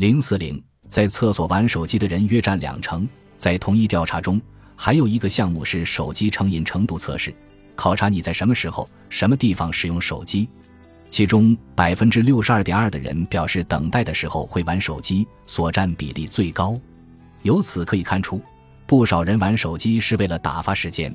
零四零，在厕所玩手机的人约占两成。在同一调查中，还有一个项目是手机成瘾程度测试，考察你在什么时候、什么地方使用手机。其中百分之六十二点二的人表示等待的时候会玩手机，所占比例最高。由此可以看出，不少人玩手机是为了打发时间。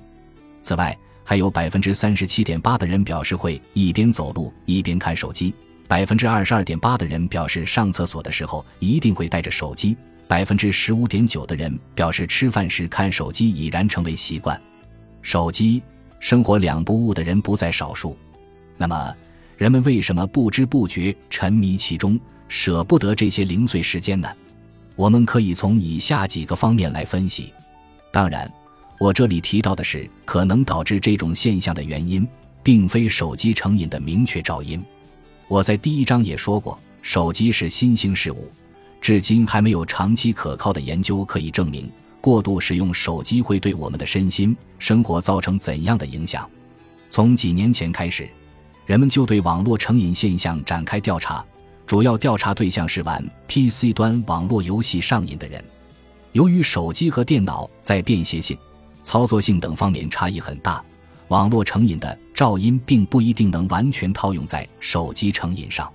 此外，还有百分之三十七点八的人表示会一边走路一边看手机，百分之二十二点八的人表示上厕所的时候一定会带着手机，百分之十五点九的人表示吃饭时看手机已然成为习惯。手机生活两不误的人不在少数。那么，人们为什么不知不觉沉迷其中，舍不得这些零碎时间呢？我们可以从以下几个方面来分析。当然，我这里提到的是可能导致这种现象的原因，并非手机成瘾的明确肇因。我在第一章也说过，手机是新兴事物，至今还没有长期可靠的研究可以证明过度使用手机会对我们的身心生活造成怎样的影响。从几年前开始。人们就对网络成瘾现象展开调查，主要调查对象是玩 PC 端网络游戏上瘾的人。由于手机和电脑在便携性、操作性等方面差异很大，网络成瘾的噪音并不一定能完全套用在手机成瘾上。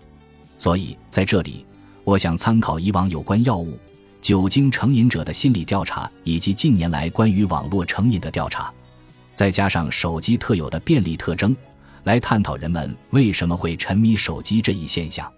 所以，在这里，我想参考以往有关药物、酒精成瘾者的心理调查，以及近年来关于网络成瘾的调查，再加上手机特有的便利特征。来探讨人们为什么会沉迷手机这一现象。